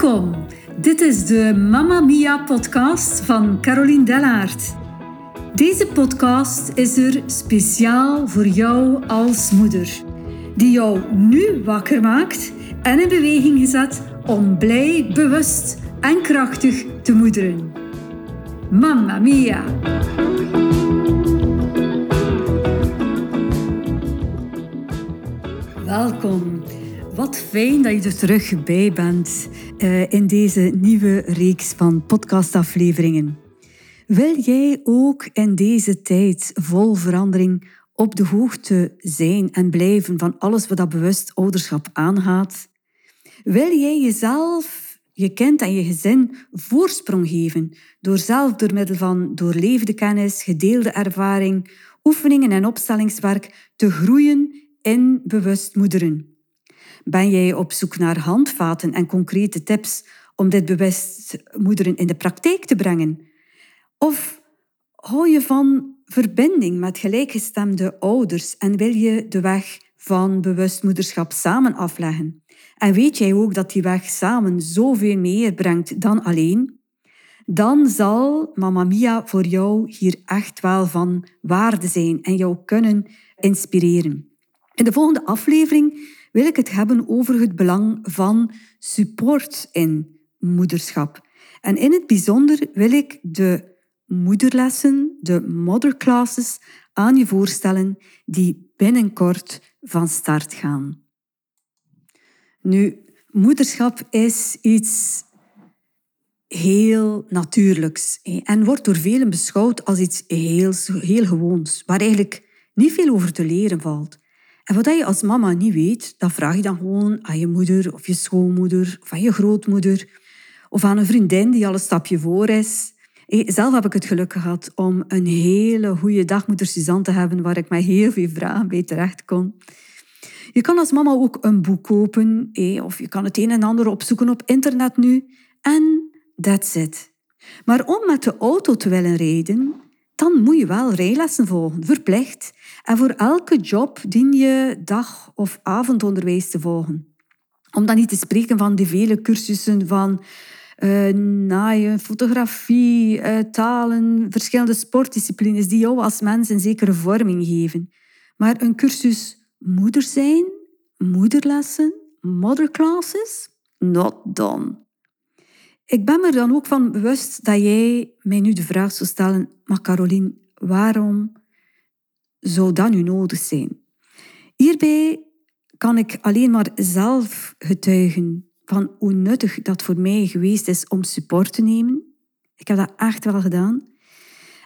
Welkom. Dit is de Mamma Mia podcast van Caroline Dellaert. Deze podcast is er speciaal voor jou als moeder, die jou nu wakker maakt en in beweging gezet om blij, bewust en krachtig te moederen. Mamma Mia! Welkom. Wat fijn dat je er terug bij bent uh, in deze nieuwe reeks van podcastafleveringen. Wil jij ook in deze tijd vol verandering op de hoogte zijn en blijven van alles wat dat bewust ouderschap aangaat? Wil jij jezelf, je kind en je gezin voorsprong geven door zelf door middel van doorleefde kennis, gedeelde ervaring, oefeningen en opstellingswerk te groeien in bewust moederen? Ben jij op zoek naar handvaten en concrete tips om dit bewust moederen in de praktijk te brengen? Of hou je van verbinding met gelijkgestemde ouders en wil je de weg van bewust moederschap samen afleggen? En weet jij ook dat die weg samen zoveel meer brengt dan alleen? Dan zal Mamma Mia voor jou hier echt wel van waarde zijn en jou kunnen inspireren. In de volgende aflevering wil ik het hebben over het belang van support in moederschap. En in het bijzonder wil ik de moederlessen, de mother classes, aan je voorstellen die binnenkort van start gaan. Nu, moederschap is iets heel natuurlijks en wordt door velen beschouwd als iets heel, heel gewoons, waar eigenlijk niet veel over te leren valt. En wat je als mama niet weet, dat vraag je dan gewoon aan je moeder of je schoonmoeder of aan je grootmoeder of aan een vriendin die al een stapje voor is. Zelf heb ik het geluk gehad om een hele goede dagmoeder Suzanne te hebben waar ik met heel veel vragen bij terecht kon. Je kan als mama ook een boek kopen of je kan het een en ander opzoeken op internet nu en that's it. Maar om met de auto te willen rijden, dan moet je wel rijlessen volgen, verplicht. En voor elke job dien je dag- of avondonderwijs te volgen. Om dan niet te spreken van de vele cursussen van uh, naaien, fotografie, uh, talen, verschillende sportdisciplines die jou als mens een zekere vorming geven. Maar een cursus moeder zijn, moederlessen, mother classes, not done. Ik ben me dan ook van bewust dat jij mij nu de vraag zou stellen, maar Caroline, waarom zou dat nu nodig zijn? Hierbij kan ik alleen maar zelf getuigen van hoe nuttig dat voor mij geweest is om support te nemen. Ik heb dat echt wel gedaan.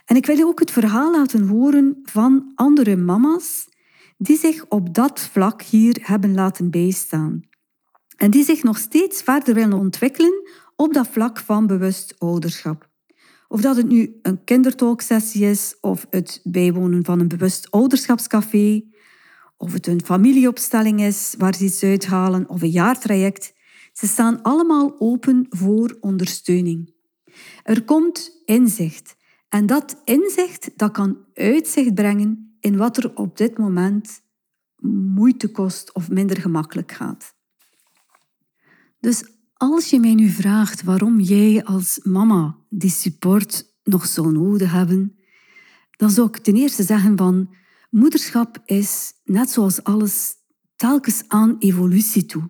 En ik wil je ook het verhaal laten horen van andere mama's die zich op dat vlak hier hebben laten bijstaan. En die zich nog steeds verder willen ontwikkelen op dat vlak van bewust ouderschap. Of dat het nu een kindertalksessie is, of het bijwonen van een bewust ouderschapscafé, of het een familieopstelling is waar ze iets uithalen, of een jaartraject. Ze staan allemaal open voor ondersteuning. Er komt inzicht. En dat inzicht dat kan uitzicht brengen in wat er op dit moment moeite kost of minder gemakkelijk gaat. Dus als je mij nu vraagt waarom jij als mama die support nog zo nodig hebben, dan zou ik ten eerste zeggen van moederschap is, net zoals alles, telkens aan evolutie toe.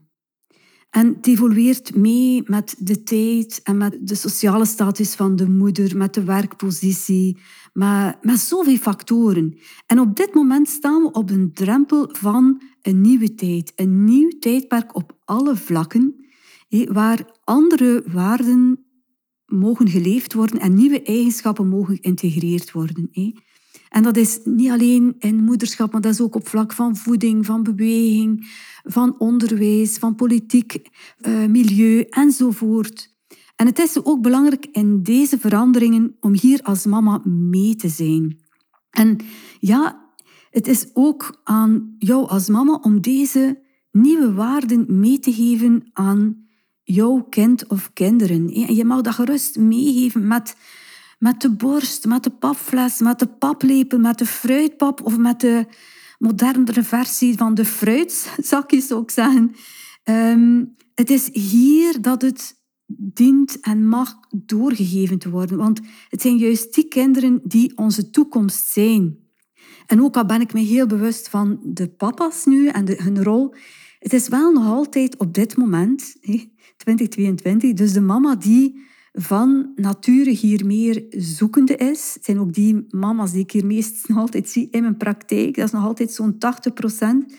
En het evolueert mee met de tijd en met de sociale status van de moeder, met de werkpositie, met, met zoveel factoren. En op dit moment staan we op een drempel van een nieuwe tijd, een nieuw tijdperk op alle vlakken waar andere waarden mogen geleefd worden en nieuwe eigenschappen mogen geïntegreerd worden. En dat is niet alleen in moederschap, maar dat is ook op vlak van voeding, van beweging, van onderwijs, van politiek, eh, milieu enzovoort. En het is ook belangrijk in deze veranderingen om hier als mama mee te zijn. En ja, het is ook aan jou als mama om deze nieuwe waarden mee te geven aan jouw kind of kinderen. Je mag dat gerust meegeven met, met de borst, met de papfles, met de paplepel, met de fruitpap of met de modernere versie van de fruitzakjes, zeggen. Um, het is hier dat het dient en mag doorgegeven te worden. Want het zijn juist die kinderen die onze toekomst zijn. En ook al ben ik me heel bewust van de papa's nu en de, hun rol, het is wel nog altijd op dit moment, 2022, dus de mama die van nature hier meer zoekende is. Het zijn ook die mama's die ik hier meest nog altijd zie in mijn praktijk. Dat is nog altijd zo'n 80 procent.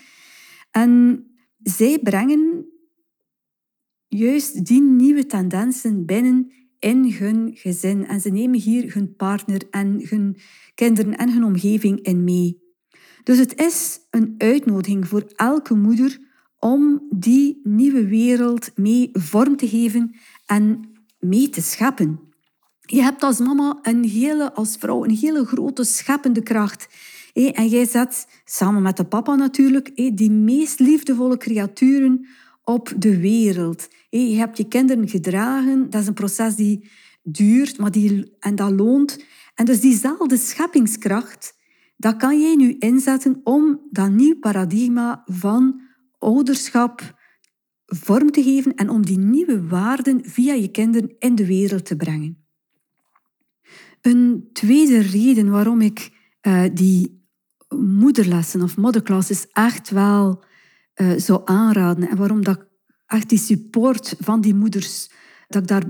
En zij brengen juist die nieuwe tendensen binnen in hun gezin. En ze nemen hier hun partner en hun kinderen en hun omgeving in mee. Dus het is een uitnodiging voor elke moeder om die nieuwe wereld mee vorm te geven en mee te scheppen. Je hebt als mama een hele, als vrouw een hele grote scheppende kracht. En jij zet, samen met de papa natuurlijk, die meest liefdevolle creaturen op de wereld. Je hebt je kinderen gedragen, dat is een proces die duurt maar die, en dat loont. En dus diezelfde scheppingskracht, dat kan jij nu inzetten om dat nieuw paradigma van ouderschap vorm te geven en om die nieuwe waarden via je kinderen in de wereld te brengen. Een tweede reden waarom ik uh, die moederlessen of motherclasses echt wel uh, zou aanraden en waarom dat echt die support van die moeders, dat ik daar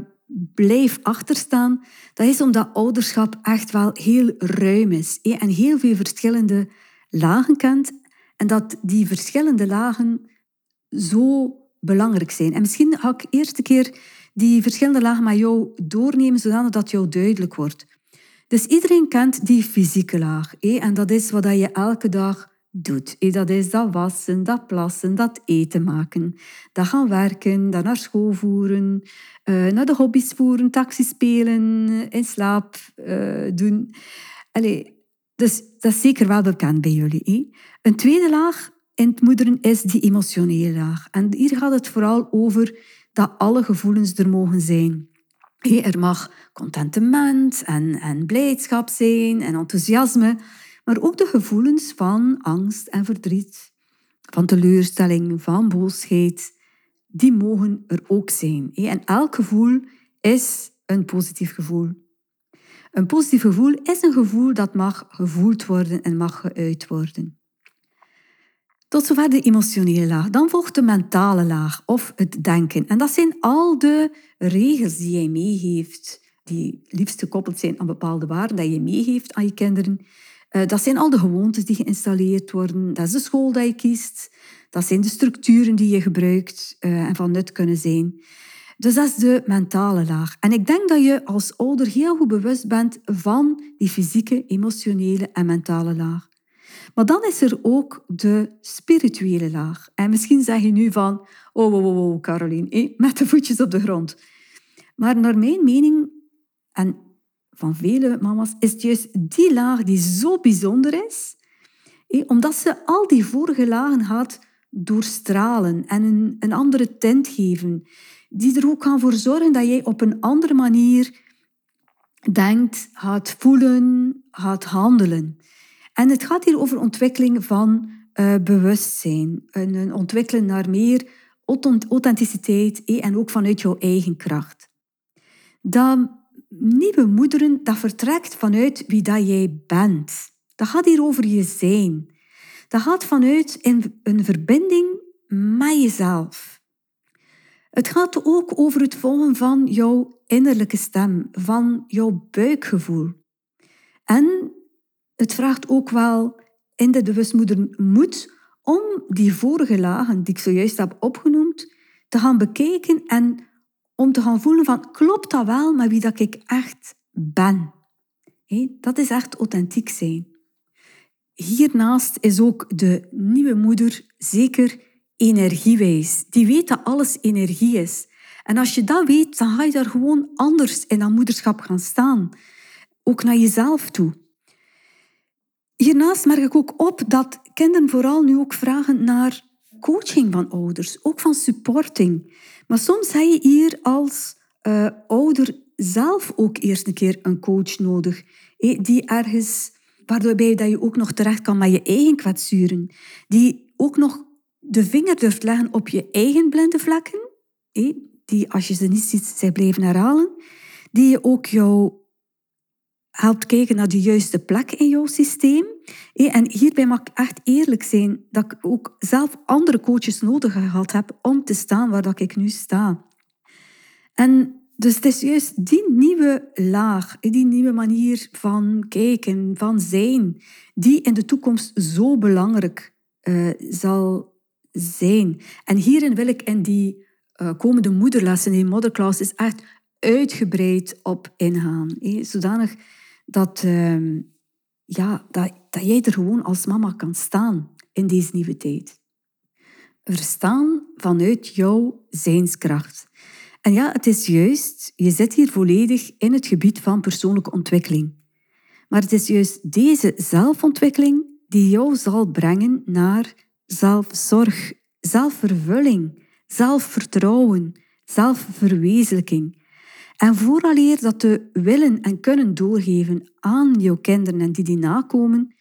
blijf achter staan, dat is omdat ouderschap echt wel heel ruim is en heel veel verschillende lagen kent en dat die verschillende lagen zo belangrijk zijn. En misschien ga ik eerst keer die verschillende lagen met jou doornemen, zodat dat jou duidelijk wordt. Dus iedereen kent die fysieke laag. En dat is wat je elke dag doet. Dat is dat wassen, dat plassen, dat eten maken. Dat gaan werken, dat naar school voeren, eh, naar de hobby's voeren, taxi spelen, in slaap uh, doen. Allee, dus dat is zeker wel bekend bij jullie. Een tweede laag in het moederen is die emotionele laag. En hier gaat het vooral over dat alle gevoelens er mogen zijn. Er mag contentement en, en blijdschap zijn en enthousiasme, maar ook de gevoelens van angst en verdriet, van teleurstelling, van boosheid, die mogen er ook zijn. En elk gevoel is een positief gevoel. Een positief gevoel is een gevoel dat mag gevoeld worden en mag geuit worden. Tot zover de emotionele laag. Dan volgt de mentale laag of het denken. En dat zijn al de regels die jij meegeeft, die liefst gekoppeld zijn aan bepaalde waarden, dat je meegeeft aan je kinderen. Eh, dat zijn al de gewoontes die geïnstalleerd worden. Dat is de school die je kiest. Dat zijn de structuren die je gebruikt eh, en van nut kunnen zijn. Dus dat is de mentale laag. En ik denk dat je als ouder heel goed bewust bent van die fysieke, emotionele en mentale laag. Maar dan is er ook de spirituele laag. En misschien zeg je nu van, oh, oh, oh, oh Caroline, met de voetjes op de grond. Maar naar mijn mening, en van vele mama's, is het juist die laag die zo bijzonder is, omdat ze al die vorige lagen gaat doorstralen en een, een andere tint geven, die er ook kan voor zorgen dat jij op een andere manier denkt, gaat voelen, gaat handelen. En het gaat hier over ontwikkeling van uh, bewustzijn. Een, een, ontwikkelen naar meer authenticiteit eh, en ook vanuit jouw eigen kracht. Dat nieuwe moederen, dat vertrekt vanuit wie dat jij bent. Dat gaat hier over je zijn. Dat gaat vanuit een, een verbinding met jezelf. Het gaat ook over het volgen van jouw innerlijke stem, van jouw buikgevoel. En het vraagt ook wel in de bewustmoeder moed om die vorige lagen die ik zojuist heb opgenoemd te gaan bekijken en om te gaan voelen van klopt dat wel met wie dat ik echt ben? dat is echt authentiek zijn. Hiernaast is ook de nieuwe moeder zeker energiewijs. Die weet dat alles energie is. En als je dat weet, dan ga je daar gewoon anders in dat moederschap gaan staan. Ook naar jezelf toe. Hiernaast merk ik ook op dat kinderen vooral nu ook vragen naar coaching van ouders, ook van supporting. Maar soms heb je hier als uh, ouder zelf ook eerst een keer een coach nodig, die ergens, waarbij dat je ook nog terecht kan met je eigen kwetsuren, die ook nog de vinger durft leggen op je eigen blinde vlekken, die als je ze niet ziet, zij blijven herhalen, die je ook jou helpt kijken naar de juiste plek in jouw systeem. En hierbij mag ik echt eerlijk zijn dat ik ook zelf andere coaches nodig gehad heb om te staan waar ik nu sta. En dus het is juist die nieuwe laag, die nieuwe manier van kijken, van zijn, die in de toekomst zo belangrijk uh, zal zijn. En hierin wil ik in die uh, komende moederlessen, die motherclasses, echt uitgebreid op ingaan. Hé, zodanig dat, uh, ja, dat, jij er gewoon als mama kan staan in deze nieuwe tijd. Er staan vanuit jouw zijnskracht. En ja, het is juist, je zit hier volledig in het gebied van persoonlijke ontwikkeling. Maar het is juist deze zelfontwikkeling die jou zal brengen naar zelfzorg, zelfvervulling, zelfvertrouwen, zelfverwezenlijking. En vooraleer dat te willen en kunnen doorgeven aan jouw kinderen en die die nakomen,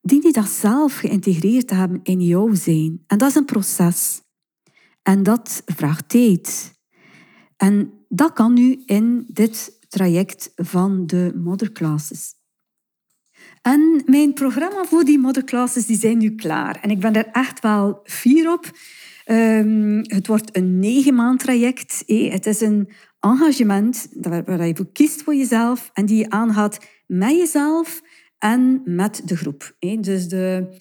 dien die dat zelf geïntegreerd te hebben in jouw zijn. En dat is een proces. En dat vraagt tijd. En dat kan nu in dit traject van de motherclasses. En mijn programma voor die motherclasses die zijn nu klaar. En ik ben er echt wel fier op. Um, het wordt een negen maand traject. Het is een engagement waar je voor kiest voor jezelf en die je aangaat met jezelf en met de groep. Dus de,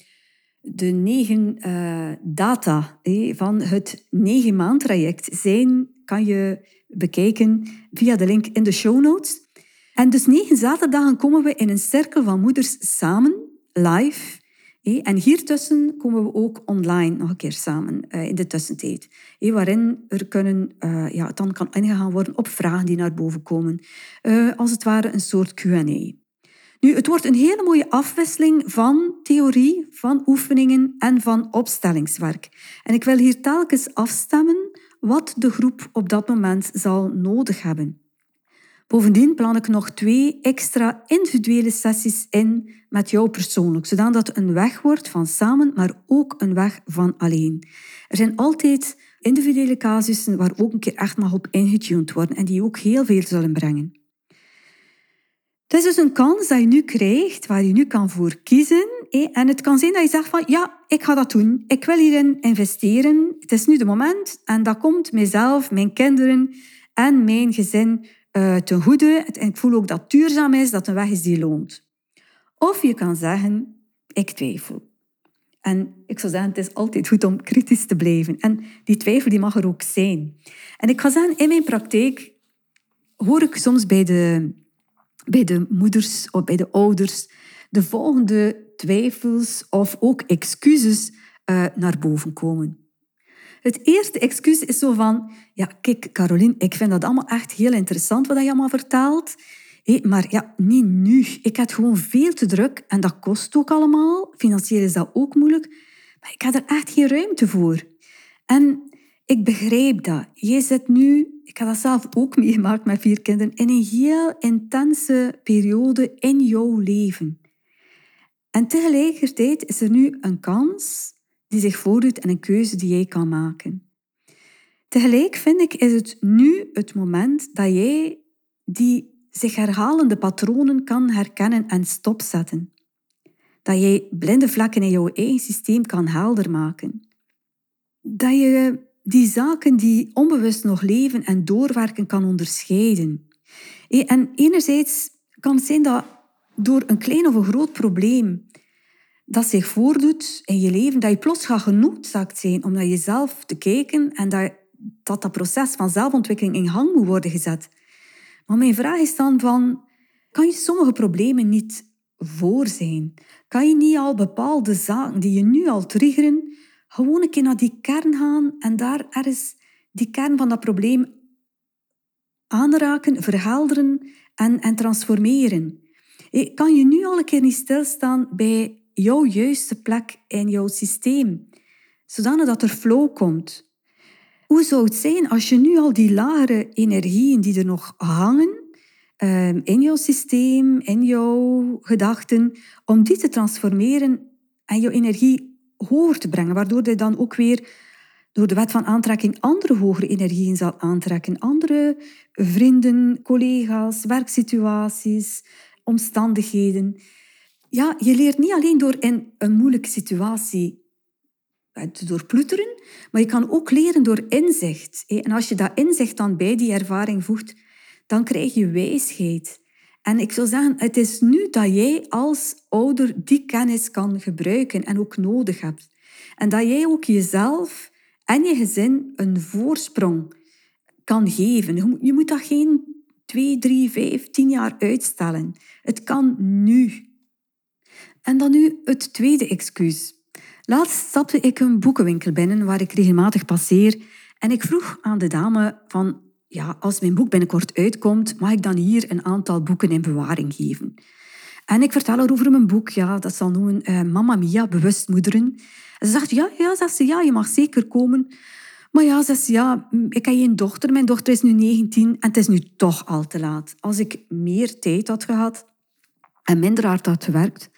de negen uh, data van het negen maand traject zijn, kan je bekijken via de link in de show notes. En dus negen zaterdagen komen we in een cirkel van moeders samen, live. En hiertussen komen we ook online nog een keer samen eh, in de tussentijd. Waarin er kunnen, eh, ja, dan kan ingegaan worden op vragen die naar boven komen. Eh, als het ware een soort Q&A. Nu, het wordt een hele mooie afwisseling van theorie, van oefeningen en van opstellingswerk. En ik wil hier telkens afstemmen wat de groep op dat moment zal nodig hebben. Bovendien plan ik nog twee extra individuele sessies in met jou persoonlijk, zodat het een weg wordt van samen, maar ook een weg van alleen. Er zijn altijd individuele casussen waar ook een keer echt mag op ingetuned worden en die ook heel veel zullen brengen. Het is dus een kans dat je nu krijgt, waar je nu kan voor kiezen. En het kan zijn dat je zegt van, ja, ik ga dat doen. Ik wil hierin investeren. Het is nu de moment. En dat komt mijzelf, mijn kinderen en mijn gezin uh, ten goede. Ik voel ook dat het duurzaam is, dat een weg is die loont. Of je kan zeggen, ik twijfel. En ik zou zeggen, het is altijd goed om kritisch te blijven. En die twijfel die mag er ook zijn. En ik ga zeggen, in mijn praktijk hoor ik soms bij de, bij de moeders of bij de ouders de volgende twijfels of ook excuses uh, naar boven komen. Het eerste excuus is zo van, ja, kijk Caroline, ik vind dat allemaal echt heel interessant wat je allemaal vertelt. maar ja, niet nu. Ik heb gewoon veel te druk en dat kost ook allemaal. Financieel is dat ook moeilijk. Maar ik heb er echt geen ruimte voor. En ik begrijp dat. Jij zit nu, ik heb dat zelf ook meegemaakt met vier kinderen, in een heel intense periode in jouw leven. En tegelijkertijd is er nu een kans die zich voordoet en een keuze die jij kan maken. Tegelijk vind ik is het nu het moment dat jij die zich herhalende patronen kan herkennen en stopzetten. Dat jij blinde vlekken in jouw eigen systeem kan helder maken. Dat je die zaken die onbewust nog leven en doorwerken kan onderscheiden. En enerzijds kan het zijn dat door een klein of een groot probleem dat zich voordoet in je leven, dat je plots gaat zijn om naar jezelf te kijken en dat dat, dat proces van zelfontwikkeling in gang moet worden gezet. Maar mijn vraag is dan van, kan je sommige problemen niet voor zijn? Kan je niet al bepaalde zaken die je nu al triggeren, gewoon een keer naar die kern gaan en daar ergens die kern van dat probleem aanraken, verhelderen en, en transformeren? Kan je nu al een keer niet stilstaan bij jouw juiste plek in jouw systeem, zodanig dat er flow komt. Hoe zou het zijn als je nu al die lagere energieën die er nog hangen ehm, in jouw systeem, in jouw gedachten, om die te transformeren en jouw energie hoger te brengen, waardoor je dan ook weer door de wet van aantrekking andere hogere energieën zal aantrekken. Andere vrienden, collega's, werksituaties, omstandigheden. Ja, je leert niet alleen door in een moeilijke situatie te doorploeteren, maar je kan ook leren door inzicht. En als je dat inzicht dan bij die ervaring voegt, dan krijg je wijsheid. En ik zou zeggen, het is nu dat jij als ouder die kennis kan gebruiken en ook nodig hebt. En dat jij ook jezelf en je gezin een voorsprong kan geven. Je moet dat geen twee, drie, vijf, tien jaar uitstellen. Het kan nu. En dan nu het tweede excuus. Laatst stapte ik een boekenwinkel binnen waar ik regelmatig passeer en ik vroeg aan de dame van, ja, als mijn boek binnenkort uitkomt, mag ik dan hier een aantal boeken in bewaring geven? En ik vertel haar over mijn boek, ja, dat zal noemen uh, Mamma Mia, Bewustmoederen. En ze zegt, ja, ja, zegt ze, ja, je mag zeker komen. Maar ja, zegt ze, ja, ik heb een dochter, mijn dochter is nu 19 en het is nu toch al te laat. Als ik meer tijd had gehad en minder hard had gewerkt,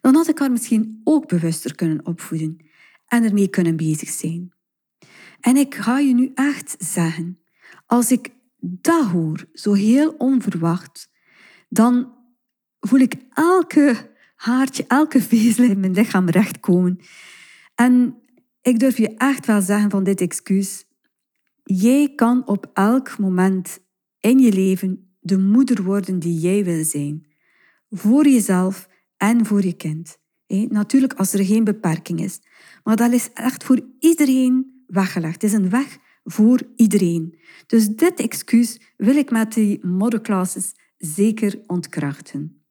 dan had ik haar misschien ook bewuster kunnen opvoeden en ermee kunnen bezig zijn. En ik ga je nu echt zeggen, als ik dat hoor, zo heel onverwacht, dan voel ik elke haartje, elke vezel in mijn lichaam rechtkomen. En ik durf je echt wel zeggen van dit excuus. Jij kan op elk moment in je leven de moeder worden die jij wil zijn. Voor jezelf en voor je kind. Natuurlijk als er geen beperking is. Maar dat is echt voor iedereen weggelegd. Het is een weg voor iedereen. Dus dit excuus wil ik met die modderclasses zeker ontkrachten.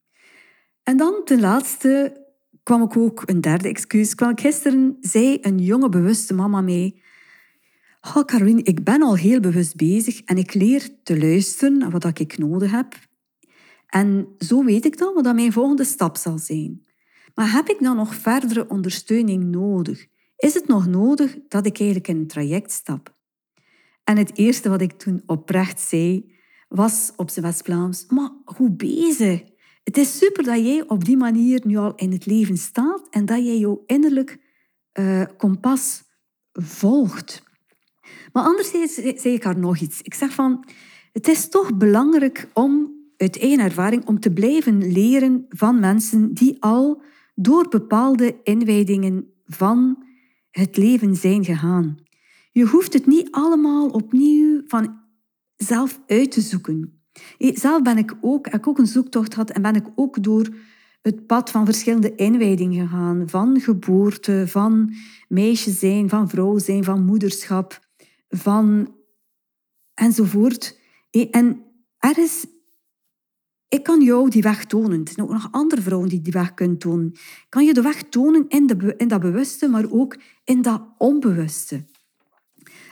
En dan ten laatste kwam ik ook een derde excuus. Kwam gisteren, zei een jonge bewuste mama mee. Oh, Caroline, ik ben al heel bewust bezig en ik leer te luisteren naar wat ik nodig heb. En zo weet ik dan wat mijn volgende stap zal zijn. Maar heb ik dan nog verdere ondersteuning nodig? Is het nog nodig dat ik eigenlijk in een traject stap? En het eerste wat ik toen oprecht zei, was op zijn West-Vlaams, maar goed bezig. Het is super dat jij op die manier nu al in het leven staat en dat jij jouw innerlijk uh, kompas volgt. Maar anderzijds zei ik haar nog iets. Ik zeg van, het is toch belangrijk om uit eigen ervaring om te blijven leren van mensen die al door bepaalde inwijdingen van het leven zijn gegaan. Je hoeft het niet allemaal opnieuw van zelf uit te zoeken. Zelf ben ik ook, heb ik ook een zoektocht gehad en ben ik ook door het pad van verschillende inwijdingen gegaan. Van geboorte, van meisje zijn, van vrouw zijn, van moederschap, van enzovoort. En er is, ik kan jou die weg tonen. Er zijn ook nog andere vrouwen die die weg kunnen tonen. Ik kan je de weg tonen in, de, in dat bewuste, maar ook in dat onbewuste.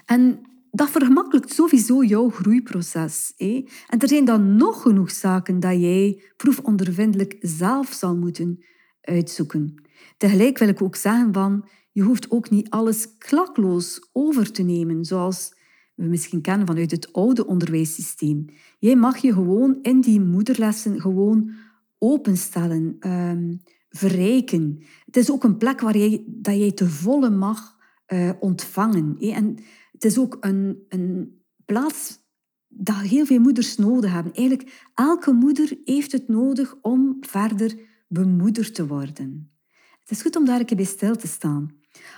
En dat vergemakkelijkt sowieso jouw groeiproces. En er zijn dan nog genoeg zaken dat jij proefondervindelijk zelf zal moeten uitzoeken. Tegelijk wil ik ook zeggen van, je hoeft ook niet alles klakloos over te nemen, zoals we misschien kennen vanuit het oude onderwijssysteem. Jij mag je gewoon in die moederlessen gewoon openstellen, um, verrijken. Het is ook een plek waar jij, dat jij te volle mag uh, ontvangen. En het is ook een, een plaats dat heel veel moeders nodig hebben. Eigenlijk, elke moeder heeft het nodig om verder bemoederd te worden. Het is goed om daar bij stil te staan.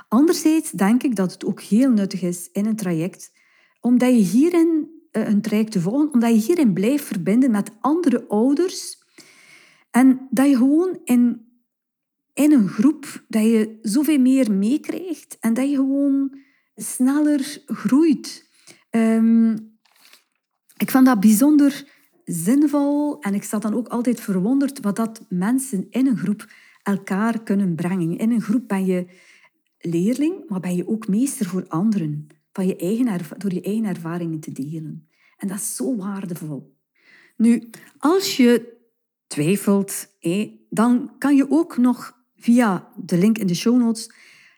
Anderzijds denk ik dat het ook heel nuttig is in een traject, omdat je hierin eh, een traject te volgen, omdat je hierin blijft verbinden met andere ouders en dat je gewoon in, in een groep dat je zoveel meer meekrijgt en dat je gewoon sneller groeit. Um, ik vond dat bijzonder zinvol en ik sta dan ook altijd verwonderd wat dat mensen in een groep elkaar kunnen brengen. In een groep ben je leerling, maar ben je ook meester voor anderen, van je eigen door je eigen ervaringen te delen. En dat is zo waardevol. Nu, als je twijfelt, dan kan je ook nog via de link in de show notes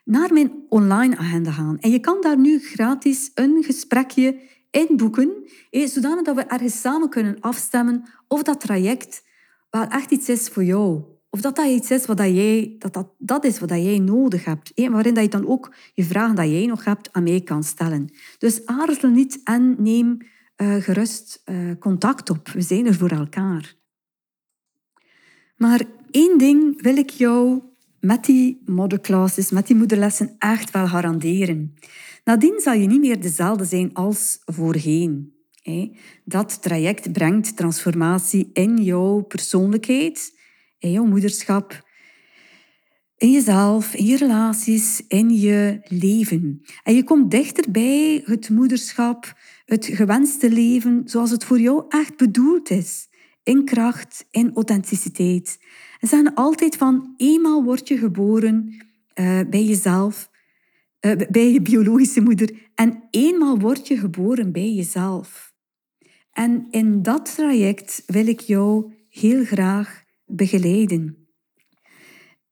naar mijn online agenda gaan. En je kan daar nu gratis een gesprekje inboeken, zodanig dat we ergens samen kunnen afstemmen of dat traject wel echt iets is voor jou. of dat dat iets is wat dat jij, dat, dat, dat is wat dat jij nodig hebt. waarin dat je dan ook je vragen dat jij nog hebt aan mij kan stellen. Dus aarzel niet en neem uh, gerust uh, contact op. We zijn er voor elkaar. Maar één ding wil ik jou met die modderclasses, met die moederlessen echt wel garanderen. Nadien zal je niet meer dezelfde zijn als voorheen. Dat traject brengt transformatie in jouw persoonlijkheid, in jouw moederschap, in jezelf, in je relaties, in je leven. En je komt dichter bij het moederschap, het gewenste leven zoals het voor jou echt bedoeld is. In kracht, in authenticiteit. Zeggen altijd van, eenmaal word je geboren uh, bij jezelf, uh, bij je biologische moeder, en eenmaal word je geboren bij jezelf. En in dat traject wil ik jou heel graag begeleiden.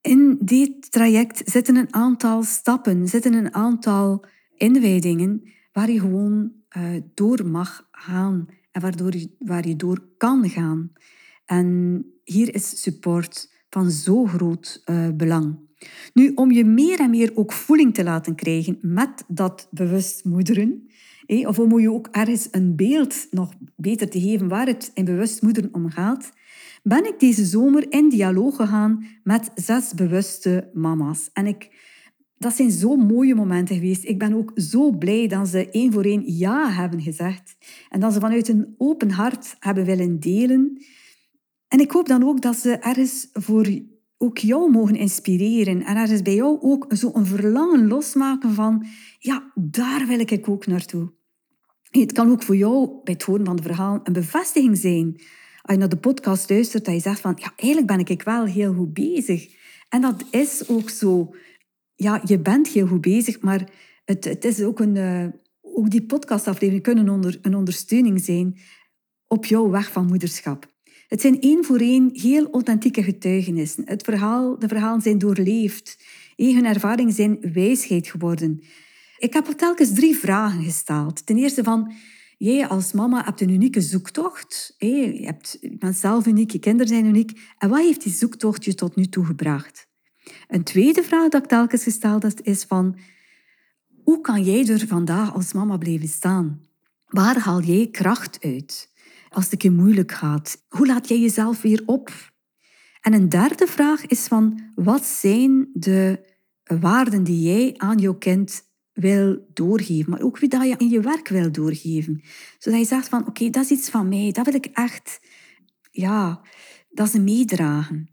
In dit traject zitten een aantal stappen, zitten een aantal inwijdingen waar je gewoon uh, door mag gaan en waardoor je, waar je door kan gaan. En hier is support van zo groot uh, belang. Nu, om je meer en meer ook voeling te laten krijgen met dat bewust moederen, of om je ook ergens een beeld nog beter te geven waar het in bewust moederen om gaat, ben ik deze zomer in dialoog gegaan met zes bewuste mama's. En ik, dat zijn zo mooie momenten geweest. Ik ben ook zo blij dat ze één voor één ja hebben gezegd. En dat ze vanuit een open hart hebben willen delen. En ik hoop dan ook dat ze ergens voor ook jou mogen inspireren. En ergens bij jou ook zo een verlangen losmaken van, ja, daar wil ik ook naartoe. Het kan ook voor jou bij het horen van het verhaal een bevestiging zijn als je naar de podcast luistert, dat je zegt van, ja, eigenlijk ben ik wel heel goed bezig. En dat is ook zo. Ja, je bent heel goed bezig, maar het, het is ook een... Uh, ook die podcastafleveringen kunnen onder, een ondersteuning zijn op jouw weg van moederschap. Het zijn één voor één heel authentieke getuigenissen. Het verhaal, de verhalen zijn doorleefd. Hun ervaringen zijn wijsheid geworden. Ik heb telkens drie vragen gesteld. Ten eerste van, Jij als mama hebt een unieke zoektocht. Je, hebt, je bent zelf uniek, je kinderen zijn uniek. En wat heeft die zoektocht je tot nu toe gebracht? Een tweede vraag dat ik telkens gesteld heb, is van... Hoe kan jij er vandaag als mama blijven staan? Waar haal jij kracht uit? Als het je moeilijk gaat, hoe laat jij jezelf weer op? En een derde vraag is van... Wat zijn de waarden die jij aan jouw kind wil doorgeven, maar ook wie dat je in je werk wil doorgeven. Zodat je zegt van, oké, dat is iets van mij, dat wil ik echt, ja, dat een meedragen.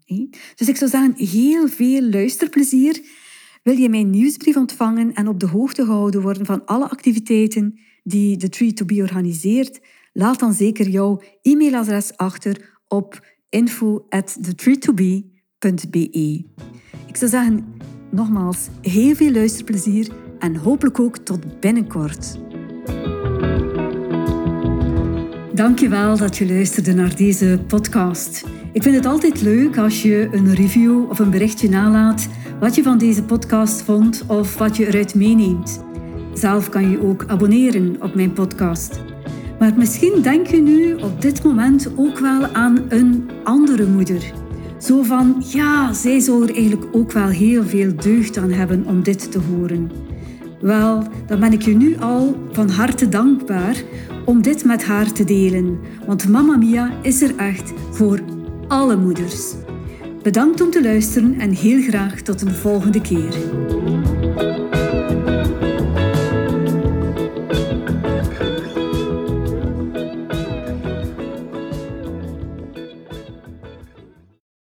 Dus ik zou zeggen, heel veel luisterplezier. Wil je mijn nieuwsbrief ontvangen en op de hoogte gehouden worden van alle activiteiten die de Tree to Be organiseert? Laat dan zeker jouw e-mailadres achter op info@thetreetobe.be. Ik zou zeggen, nogmaals, heel veel luisterplezier en hopelijk ook tot binnenkort. Dankjewel dat je luisterde naar deze podcast. Ik vind het altijd leuk als je een review of een berichtje nalaat wat je van deze podcast vond of wat je eruit meeneemt. Zelf kan je ook abonneren op mijn podcast. Maar misschien denk je nu op dit moment ook wel aan een andere moeder. Zo van, ja, zij zou er eigenlijk ook wel heel veel deugd aan hebben om dit te horen. Wel, dan ben ik je nu al van harte dankbaar om dit met haar te delen, want Mamma Mia is er echt voor alle moeders. Bedankt om te luisteren en heel graag tot een volgende keer.